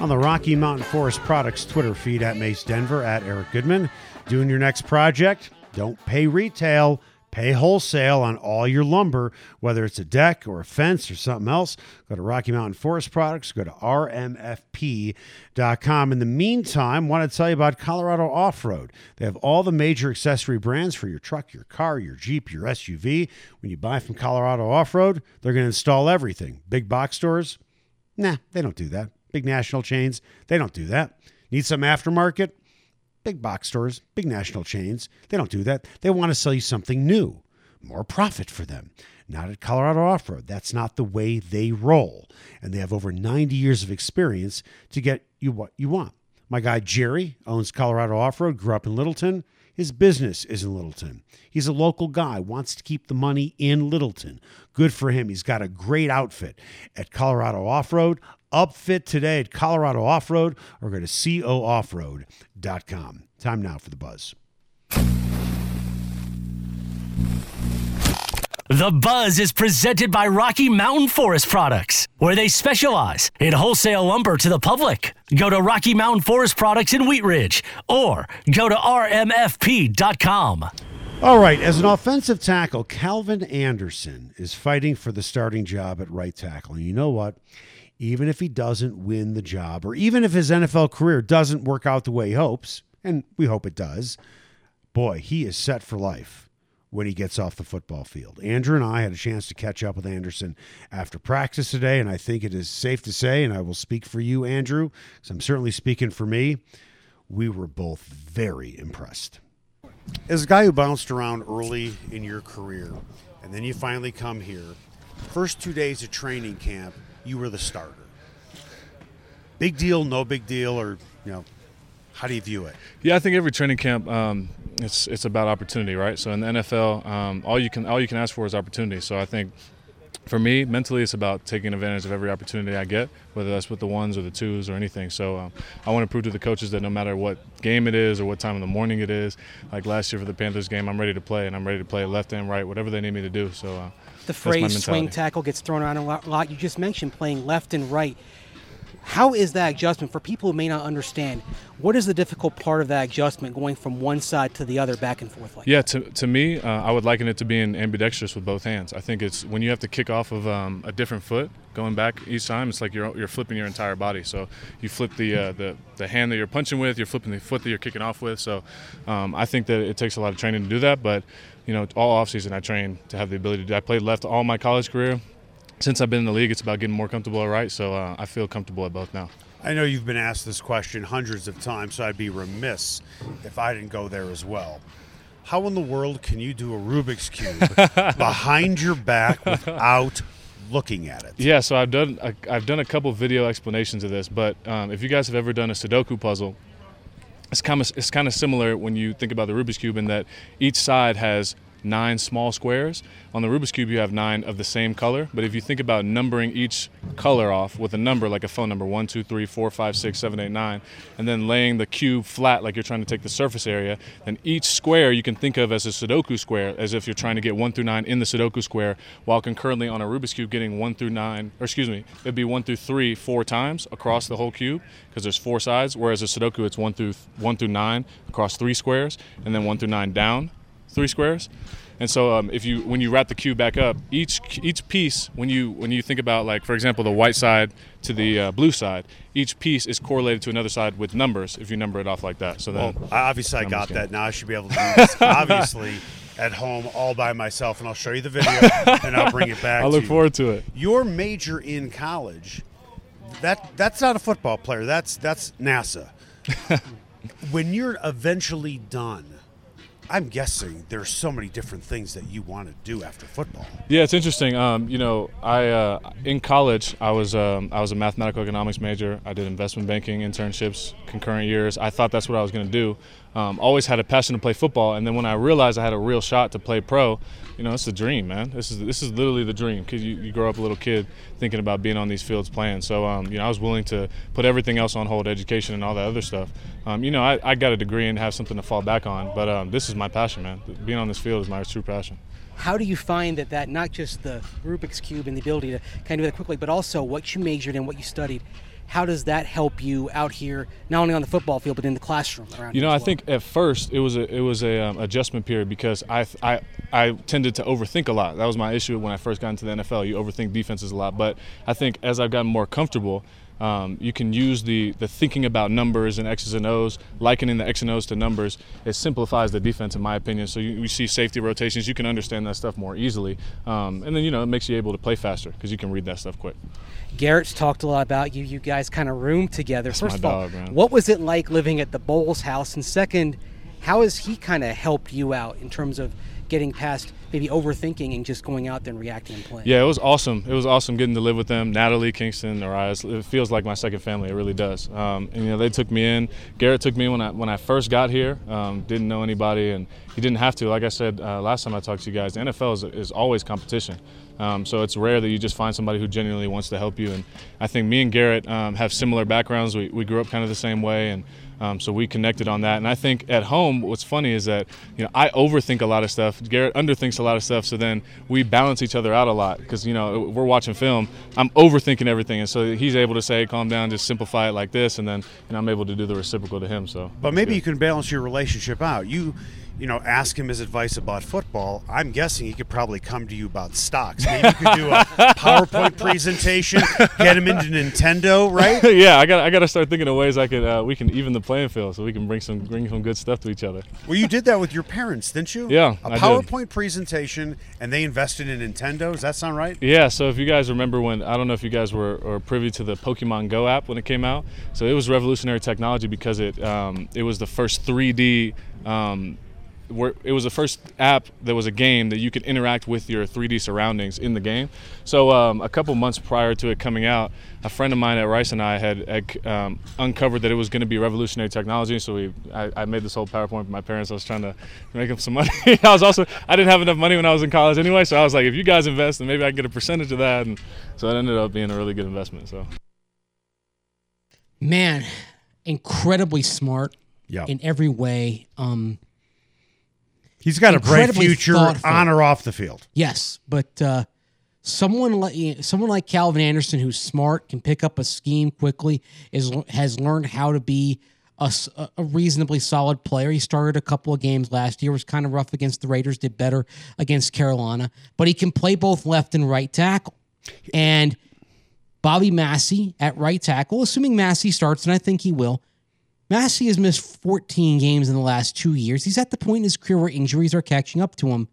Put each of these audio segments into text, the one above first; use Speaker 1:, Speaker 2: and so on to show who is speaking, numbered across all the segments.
Speaker 1: on the Rocky Mountain Forest Products Twitter feed at Mace Denver, at Eric Goodman. Doing your next project, don't pay retail, pay wholesale on all your lumber, whether it's a deck or a fence or something else. Go to Rocky Mountain Forest Products, go to rmfp.com. In the meantime, want to tell you about Colorado Off Road. They have all the major accessory brands for your truck, your car, your Jeep, your SUV. When you buy from Colorado Off Road, they're going to install everything. Big box stores? Nah, they don't do that. Big national chains, they don't do that. Need some aftermarket? Big box stores, big national chains, they don't do that. They want to sell you something new, more profit for them. Not at Colorado Off Road. That's not the way they roll. And they have over 90 years of experience to get you what you want. My guy Jerry owns Colorado Off Road, grew up in Littleton. His business is in Littleton. He's a local guy, wants to keep the money in Littleton. Good for him. He's got a great outfit at Colorado Off Road. Upfit today at Colorado Off Road or go to cooffroad.com. Time now for the buzz.
Speaker 2: The Buzz is presented by Rocky Mountain Forest Products, where they specialize in wholesale lumber to the public. Go to Rocky Mountain Forest Products in Wheat Ridge or go to rmfp.com.
Speaker 1: All right, as an offensive tackle, Calvin Anderson is fighting for the starting job at right tackle. And you know what? Even if he doesn't win the job, or even if his NFL career doesn't work out the way he hopes, and we hope it does, boy, he is set for life when he gets off the football field. Andrew and I had a chance to catch up with Anderson after practice today, and I think it is safe to say, and I will speak for you, Andrew, because I'm certainly speaking for me, we were both very impressed. As a guy who bounced around early in your career, and then you finally come here, first two days of training camp, you were the starter. Big deal, no big deal, or, you know, how do you view it?
Speaker 3: Yeah, I think every training camp, um, it's it's about opportunity, right? So in the NFL, um, all you can all you can ask for is opportunity. So I think for me, mentally, it's about taking advantage of every opportunity I get, whether that's with the ones or the twos or anything. So um, I want to prove to the coaches that no matter what game it is or what time in the morning it is, like last year for the Panthers game, I'm ready to play and I'm ready to play left and right, whatever they need me to do. So uh,
Speaker 4: the phrase swing tackle gets thrown around a lot. You just mentioned playing left and right. How is that adjustment for people who may not understand? What is the difficult part of that adjustment going from one side to the other, back and forth like
Speaker 3: yeah,
Speaker 4: that?
Speaker 3: to, to me, uh, I would liken it to being ambidextrous with both hands. I think it's when you have to kick off of um, a different foot going back each time. It's like you're, you're flipping your entire body. So you flip the, uh, the the hand that you're punching with, you're flipping the foot that you're kicking off with. So um, I think that it takes a lot of training to do that. But you know, all offseason I train to have the ability to do. I played left all my college career. Since I've been in the league, it's about getting more comfortable at right. So uh, I feel comfortable at both now.
Speaker 1: I know you've been asked this question hundreds of times, so I'd be remiss if I didn't go there as well. How in the world can you do a Rubik's cube behind your back without looking at it?
Speaker 3: Yeah, so I've done I've done a couple video explanations of this, but um, if you guys have ever done a Sudoku puzzle, it's kind of it's kind of similar when you think about the Rubik's cube in that each side has nine small squares. On the Rubik's Cube, you have nine of the same color. But if you think about numbering each color off with a number like a phone number one, two, three, four, five, six, seven, eight, nine, and then laying the cube flat like you're trying to take the surface area, then each square you can think of as a Sudoku square, as if you're trying to get one through nine in the Sudoku square, while concurrently on a Rubik's Cube getting one through nine, or excuse me, it'd be one through three four times across the whole cube because there's four sides, whereas a Sudoku it's one through one through nine across three squares, and then one through nine down three squares. And so, um, if you when you wrap the cube back up, each each piece when you when you think about like for example the white side to the uh, blue side, each piece is correlated to another side with numbers if you number it off like that. So then,
Speaker 1: well, obviously I got game. that. Now I should be able to do this. obviously. At home, all by myself, and I'll show you the video, and I'll bring it back.
Speaker 3: I look forward to it.
Speaker 1: Your major in college, that that's not a football player. That's that's NASA. when you're eventually done, I'm guessing there's so many different things that you want to do after football.
Speaker 3: Yeah, it's interesting. Um, you know, I uh, in college I was um, I was a mathematical economics major. I did investment banking internships, concurrent years. I thought that's what I was going to do. Um, always had a passion to play football, and then when I realized I had a real shot to play pro, you know, it's the dream, man. This is this is literally the dream because you, you grow up a little kid thinking about being on these fields playing. So, um, you know, I was willing to put everything else on hold, education and all that other stuff. Um, you know, I, I, got a degree and have something to fall back on, but um, this is my passion, man. Being on this field is my true passion
Speaker 5: how do you find that that not just the Rubik's cube and the ability to kind of do that quickly, but also what you majored in, what you studied, how does that help you out here, not only on the football field but in the classroom around?
Speaker 3: You know,
Speaker 5: I
Speaker 3: well? think at first it was a it was a um, adjustment period because I, I I tended to overthink a lot. That was my issue when I first got into the NFL. You overthink defenses a lot, but I think as I've gotten more comfortable um, you can use the, the thinking about numbers and X's and O's, likening the X and O's to numbers. It simplifies the defense, in my opinion. So you, you see safety rotations, you can understand that stuff more easily. Um, and then, you know, it makes you able to play faster because you can read that stuff quick.
Speaker 5: Garett's talked a lot about you. You guys kind of roomed together.
Speaker 3: That's
Speaker 5: First
Speaker 3: of all,
Speaker 5: what was it like living at the Bolles house? And second, how has he kind of helped you out in terms of getting past maybe overthinking and just going out there and reacting and playing.
Speaker 3: Yeah, it was awesome. It was awesome getting to live with them. Natalie, Kingston, Arias. It feels like my second family. It really does. Um, and you know, they took me in. Garett took me when I when I first got here. Um, didn't know anybody, and he didn't have to. Like I said uh, last time I talked to you guys, the NFL is, is always competition. Um, so it's rare that you just find somebody who genuinely wants to help you. And I think me and Garett um, have similar backgrounds. We, we grew up kind of the same way, and um, so we connected on that. And I think at home, what's funny is that you know I overthink a lot of stuff. Garett underthinks a lot of stuff. So then we balance each other out a lot because you know we're watching film. I'm overthinking everything, and so he's able to say, "Calm down, just simplify it like this," and then know, I'm able to do the reciprocal to him. So,
Speaker 1: but maybe good. you can balance your relationship out. You you know, ask him his advice about football, I'm guessing he could probably come to you about stocks. Maybe you could do a PowerPoint presentation, get him into Nintendo, right?
Speaker 3: yeah, I got I got to start thinking of ways I could uh, we can even the playing field so we can bring some bring some good stuff to each other.
Speaker 1: Well, you did that with your parents, didn't you?
Speaker 3: Yeah,
Speaker 1: a PowerPoint presentation, and they invested in Nintendo. Does that sound right?
Speaker 3: Yeah. So if you guys remember when I don't know if you guys were, were privy to the Pokemon Go app when it came out. So it was revolutionary technology because it um, it was the first 3D um, it was the first app that was a game that you could interact with your 3D surroundings in the game. So um, a couple months prior to it coming out, a friend of mine at Rice and I had, had um, uncovered that it was going to be revolutionary technology. So we, I, I, made this whole PowerPoint for my parents. I was trying to make them some money. I was also, I didn't have enough money when I was in college anyway. So I was like, if you guys invest, then maybe I can get a percentage of that. And so it ended up being a really good investment. So,
Speaker 5: man, incredibly smart.
Speaker 1: Yeah.
Speaker 5: In every way. Um,
Speaker 1: He's got a bright future thoughtful. on or off the field.
Speaker 5: Yes, but uh, someone like someone like Calvin Anderson, who's smart, can pick up a scheme quickly, is has learned how to be a, a, reasonably solid player. He started a couple of games last year, was kind of rough against the Raiders, did better against Carolina, but he can play both left and right tackle. And Bobby Massie at right tackle, assuming Massie starts, and I think he will, Massie has missed 14 games in the last two years. He's at the point in his career where injuries are catching up to him.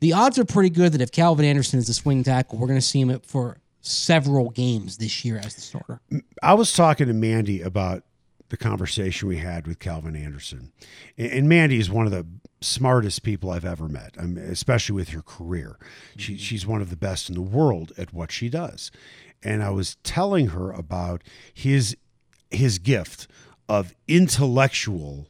Speaker 5: The odds are pretty good that if Calvin Anderson is the swing tackle, we're going to see him for several games this year as the starter.
Speaker 1: I was talking to Mandy about the conversation we had with Calvin Anderson. And Mandy is one of the smartest people I've ever met, especially with her career. She, mm-hmm. she's one of the best in the world at what she does. And I was telling her about his his gift of intellectual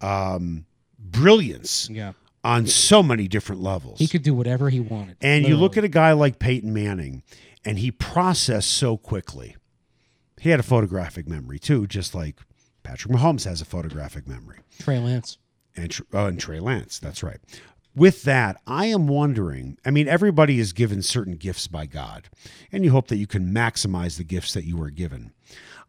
Speaker 1: um, brilliance
Speaker 5: yeah.
Speaker 1: on so many different levels.
Speaker 5: He could do whatever he wanted.
Speaker 1: And literally. you look at a guy like Peyton Manning, and he processed so quickly. He had a photographic memory too, just like Patrick Mahomes has a photographic memory.
Speaker 5: Trey Lance.
Speaker 1: And, oh, and Trey Lance, that's right. With that, I am wondering. I mean, everybody is given certain gifts by God, and you hope that you can maximize the gifts that you were given.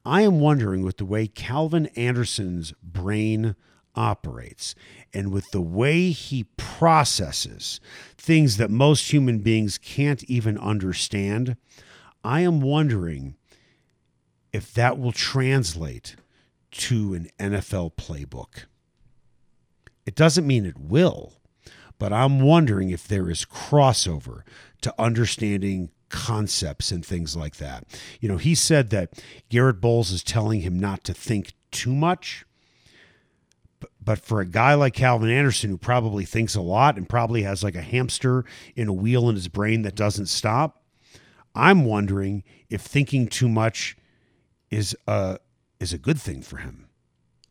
Speaker 1: I am wondering with the way Calvin Anderson's brain operates and with the way he processes things that most human beings can't even understand, I am wondering if that will translate to an NFL playbook. It doesn't mean it will, but I'm wondering if there is crossover to understanding concepts and things like that. You know, he said that Garett Bolles is telling him not to think too much. But for a guy like Calvin Anderson, who probably thinks a lot and probably has like a hamster in a wheel in his brain that doesn't stop, I'm wondering if thinking too much is a is a good thing for him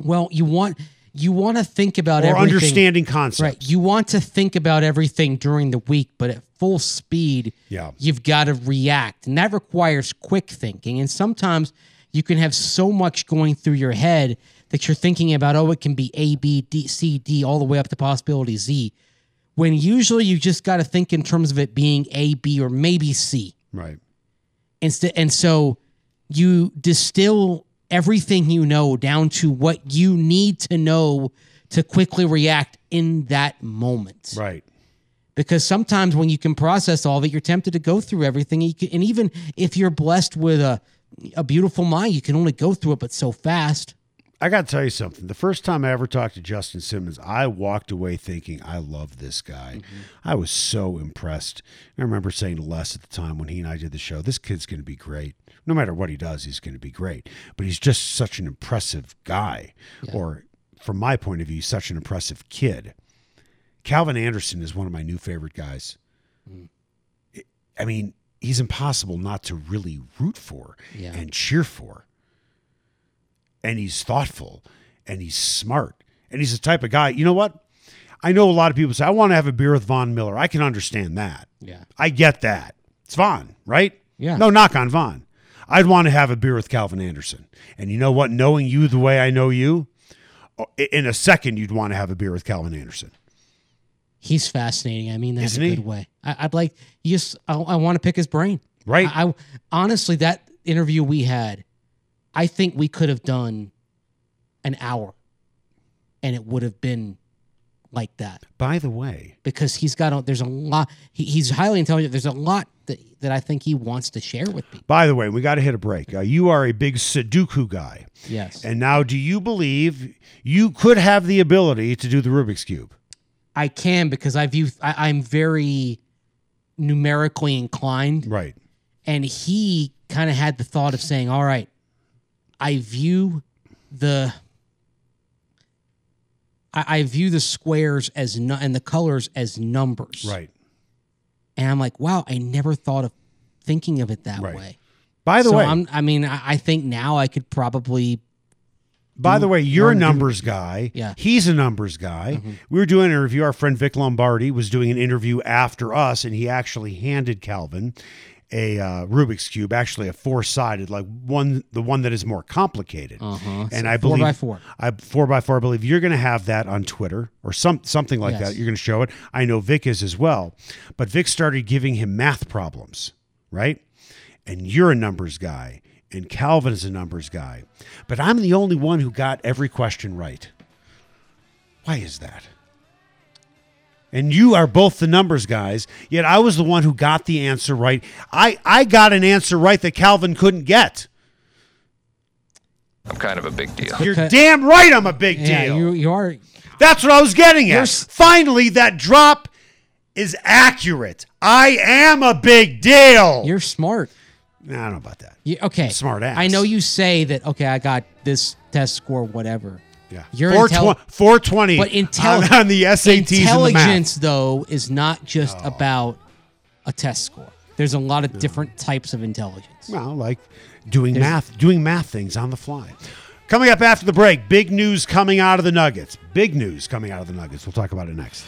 Speaker 5: Well, you want you want to think about
Speaker 1: or
Speaker 5: everything.
Speaker 1: understanding concepts.
Speaker 5: Right. You want to think about everything during the week, but at full speed,
Speaker 1: Yeah.
Speaker 5: you've got to react. And that requires quick thinking. And sometimes you can have so much going through your head that you're thinking about, oh, it can be A, B, D, C, D, all the way up to possibility Z. When usually you just got to think in terms of it being A, B, or maybe C.
Speaker 1: Right.
Speaker 5: Instead, and so you distill everything you know down to what you need to know to quickly react in that moment.
Speaker 1: Right.
Speaker 5: Because sometimes when you can process all of it, you're tempted to go through everything. Can- And even if you're blessed with a a beautiful mind, you can only go through it, but so fast.
Speaker 1: I got to tell you something. The first time I ever talked to Justin Simmons, I walked away thinking, I love this guy. Mm-hmm. I was so impressed. I remember saying to Les at the time when he and I did the show, this kid's going to be great. No matter what he does, he's going to be great. But he's just such an impressive guy. Or, from my point of view, such an impressive kid. Calvin Anderson is one of my new favorite guys. Hmm. I mean, he's impossible not to really root for
Speaker 5: Yeah.
Speaker 1: and cheer for and he's thoughtful and he's smart and he's the type of guy. You know what? I know a lot of people say, I want to have a beer with Von Miller. I can understand that.
Speaker 5: Yeah.
Speaker 1: I get that. It's Von, right?
Speaker 5: Yeah.
Speaker 1: No knock on Von. I'd want to have a beer with Calvin Anderson. And you know what? Knowing you the way I know you, oh, in a second, you'd want to have a beer with Calvin Anderson.
Speaker 5: He's fascinating. I mean, that's
Speaker 1: Isn't
Speaker 5: a
Speaker 1: he?
Speaker 5: good way. I, I'd like, you just, I, I want to pick his brain.
Speaker 1: Right.
Speaker 5: I, I honestly, that interview we had, I think we could have done an hour, and it would have been like that
Speaker 1: By the way,
Speaker 5: because he's got. A, there's a lot. He, he's highly intelligent. There's a lot that that I think he wants to share with people.
Speaker 1: by the way, we got to hit a break. Uh, you are a big Sudoku guy.
Speaker 5: Yes,
Speaker 1: And now, do you believe you could have the ability to do the Rubik's Cube?
Speaker 5: I can because I view. I, I'm very numerically inclined,
Speaker 1: Right.
Speaker 5: and he kind of had the thought of saying, "All right, I view the." I, I view the squares as nu- and the colors as numbers.
Speaker 1: Right.
Speaker 5: And I'm like, wow, I never thought of thinking of it that
Speaker 1: Right.
Speaker 5: way.
Speaker 1: By the
Speaker 5: so
Speaker 1: way,
Speaker 5: I'm, I mean, I, I think now I could probably.
Speaker 1: By the way, you're a
Speaker 5: learn to do-
Speaker 1: numbers guy.
Speaker 5: Yeah. Mm-hmm.
Speaker 1: He's a numbers guy. We were doing an interview. Our friend Vic Lombardi was doing an interview after us, and he actually handed Calvin a uh, Rubik's cube, actually a four sided, like one, the one that is more complicated.
Speaker 5: Uh-huh.
Speaker 1: And
Speaker 5: So
Speaker 1: I
Speaker 5: four
Speaker 1: believe
Speaker 5: by four.
Speaker 1: I four by four. I believe you're going to have that on Twitter or some something like
Speaker 5: Yes.
Speaker 1: that. You're going to show it. I know Vic is as well. But Vic started giving him math problems, right? And you're a numbers guy, and Calvin is a numbers guy. But I'm the only one who got every question right. Why is that? And you are both the numbers guys, yet I was the one who got the answer right. I, I got an answer right that Calvin couldn't get.
Speaker 6: I'm kind of a big deal.
Speaker 1: You're
Speaker 5: Because-
Speaker 1: damn right I'm a big
Speaker 5: Yeah,
Speaker 1: deal.
Speaker 5: you you are.
Speaker 1: That's what I was getting
Speaker 5: You're
Speaker 1: at.
Speaker 5: s-
Speaker 1: Finally, that drop is accurate. I am a big deal.
Speaker 5: You're smart.
Speaker 1: I don't know about that.
Speaker 5: Okay.
Speaker 1: Smart ass.
Speaker 5: I know you say that. Okay, I got this test score, whatever.
Speaker 1: Yeah.
Speaker 5: You're
Speaker 1: 420,
Speaker 5: intelli-
Speaker 1: 420
Speaker 5: But intelli-
Speaker 1: on, on the SATs the
Speaker 5: intelligence,
Speaker 1: math.
Speaker 5: though, is not just
Speaker 1: Oh.
Speaker 5: about a test score. There's a lot of different types of intelligence.
Speaker 1: Well, like doing math, doing math things on the fly. Coming up after the break, big news coming out of the Nuggets. Big news coming out of the Nuggets. We'll talk about it next.